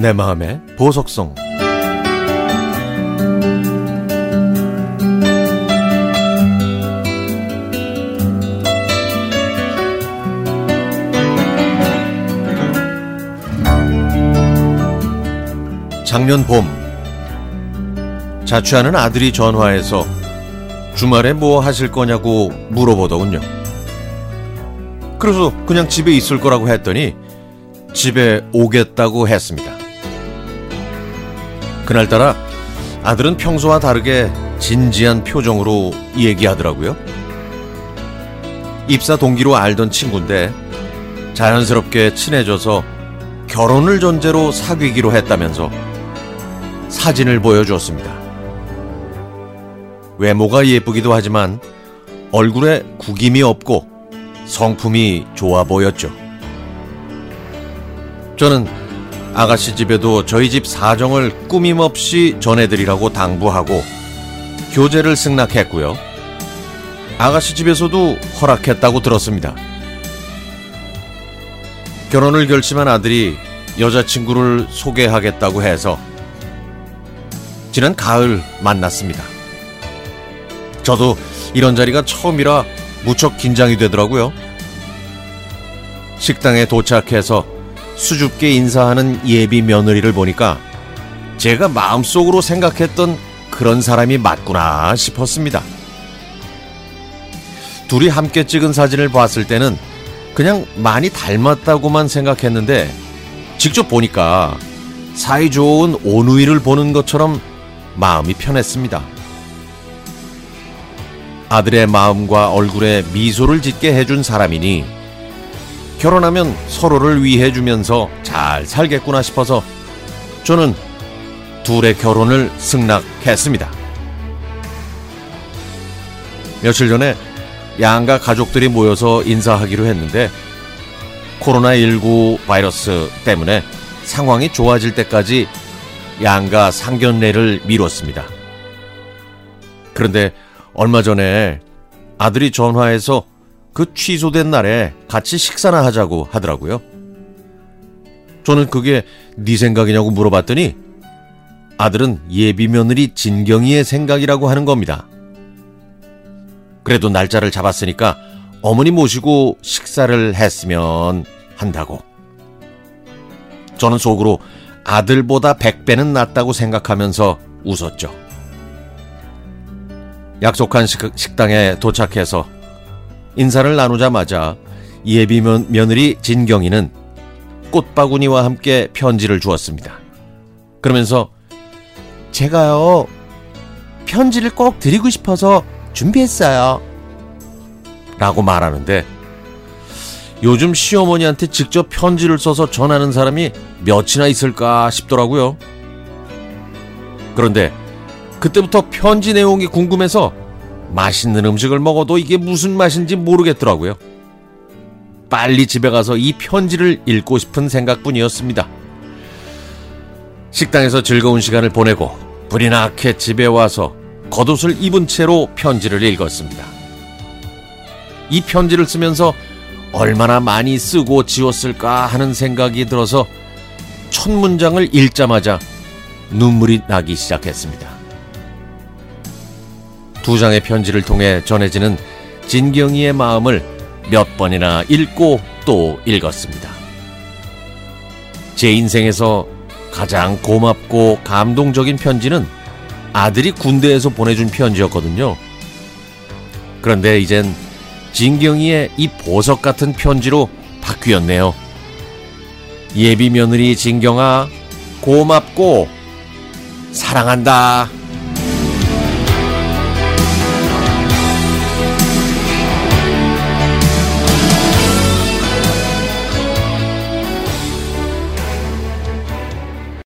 내 마음의 보석성 작년 봄 자취하는 아들이 전화해서 주말에 뭐 하실 거냐고 물어보더군요. 그래서 그냥 집에 있을 거라고 했더니 집에 오겠다고 했습니다. 그날따라 아들은 평소와 다르게 진지한 표정으로 얘기하더라고요. 입사 동기로 알던 친구인데 자연스럽게 친해져서 결혼을 전제로 사귀기로 했다면서 사진을 보여주었습니다. 외모가 예쁘기도 하지만 얼굴에 구김이 없고 성품이 좋아 보였죠. 저는 아가씨 집에도 저희 집 사정을 꾸밈없이 전해드리라고 당부하고 교제를 승낙했고요. 아가씨 집에서도 허락했다고 들었습니다. 결혼을 결심한 아들이 여자친구를 소개하겠다고 해서 지난 가을 만났습니다. 저도 이런 자리가 처음이라 무척 긴장이 되더라고요. 식당에 도착해서 수줍게 인사하는 예비 며느리를 보니까 제가 마음속으로 생각했던 그런 사람이 맞구나 싶었습니다. 둘이 함께 찍은 사진을 봤을 때는 그냥 많이 닮았다고만 생각했는데 직접 보니까 사이 좋은 오누이를 보는 것처럼 마음이 편했습니다. 아들의 마음과 얼굴에 미소를 짓게 해준 사람이니 결혼하면 서로를 위해 주면서 잘 살겠구나 싶어서 저는 둘의 결혼을 승낙했습니다. 며칠 전에 양가 가족들이 모여서 인사하기로 했는데 코로나19 바이러스 때문에 상황이 좋아질 때까지 양가 상견례를 미뤘습니다. 그런데 얼마 전에 아들이 전화해서 그 취소된 날에 같이 식사나 하자고 하더라고요. 저는 그게 네 생각이냐고 물어봤더니 아들은 예비 며느리 진경이의 생각이라고 하는 겁니다. 그래도 날짜를 잡았으니까 어머니 모시고 식사를 했으면 한다고. 저는 속으로 아들보다 100배는 낫다고 생각하면서 웃었죠. 약속한 식, 당에 도착해서 인사를 나누자마자 예비 며느리 진경이는 꽃바구니와 함께 편지를 주었습니다. 그러면서 제가요 편지를 꼭 드리고 싶어서 준비했어요. 라고 말하는데 요즘 시어머니한테 직접 편지를 써서 전하는 사람이 몇이나 있을까 싶더라고요. 그런데 그때부터 편지 내용이 궁금해서 맛있는 음식을 먹어도 이게 무슨 맛인지 모르겠더라고요. 빨리 집에 가서 이 편지를 읽고 싶은 생각뿐이었습니다. 식당에서 즐거운 시간을 보내고 불이 나게 집에 와서 겉옷을 입은 채로 편지를 읽었습니다. 이 편지를 쓰면서 얼마나 많이 쓰고 지웠을까 하는 생각이 들어서 첫 문장을 읽자마자 눈물이 나기 시작했습니다. 두 장의 편지를 통해 전해지는 진경이의 마음을 몇 번이나 읽고 또 읽었습니다. 제 인생에서 가장 고맙고 감동적인 편지는 아들이 군대에서 보내준 편지였거든요. 그런데 이젠 진경이의 이 보석 같은 편지로 바뀌었네요. 예비 며느리 진경아, 고맙고 사랑한다.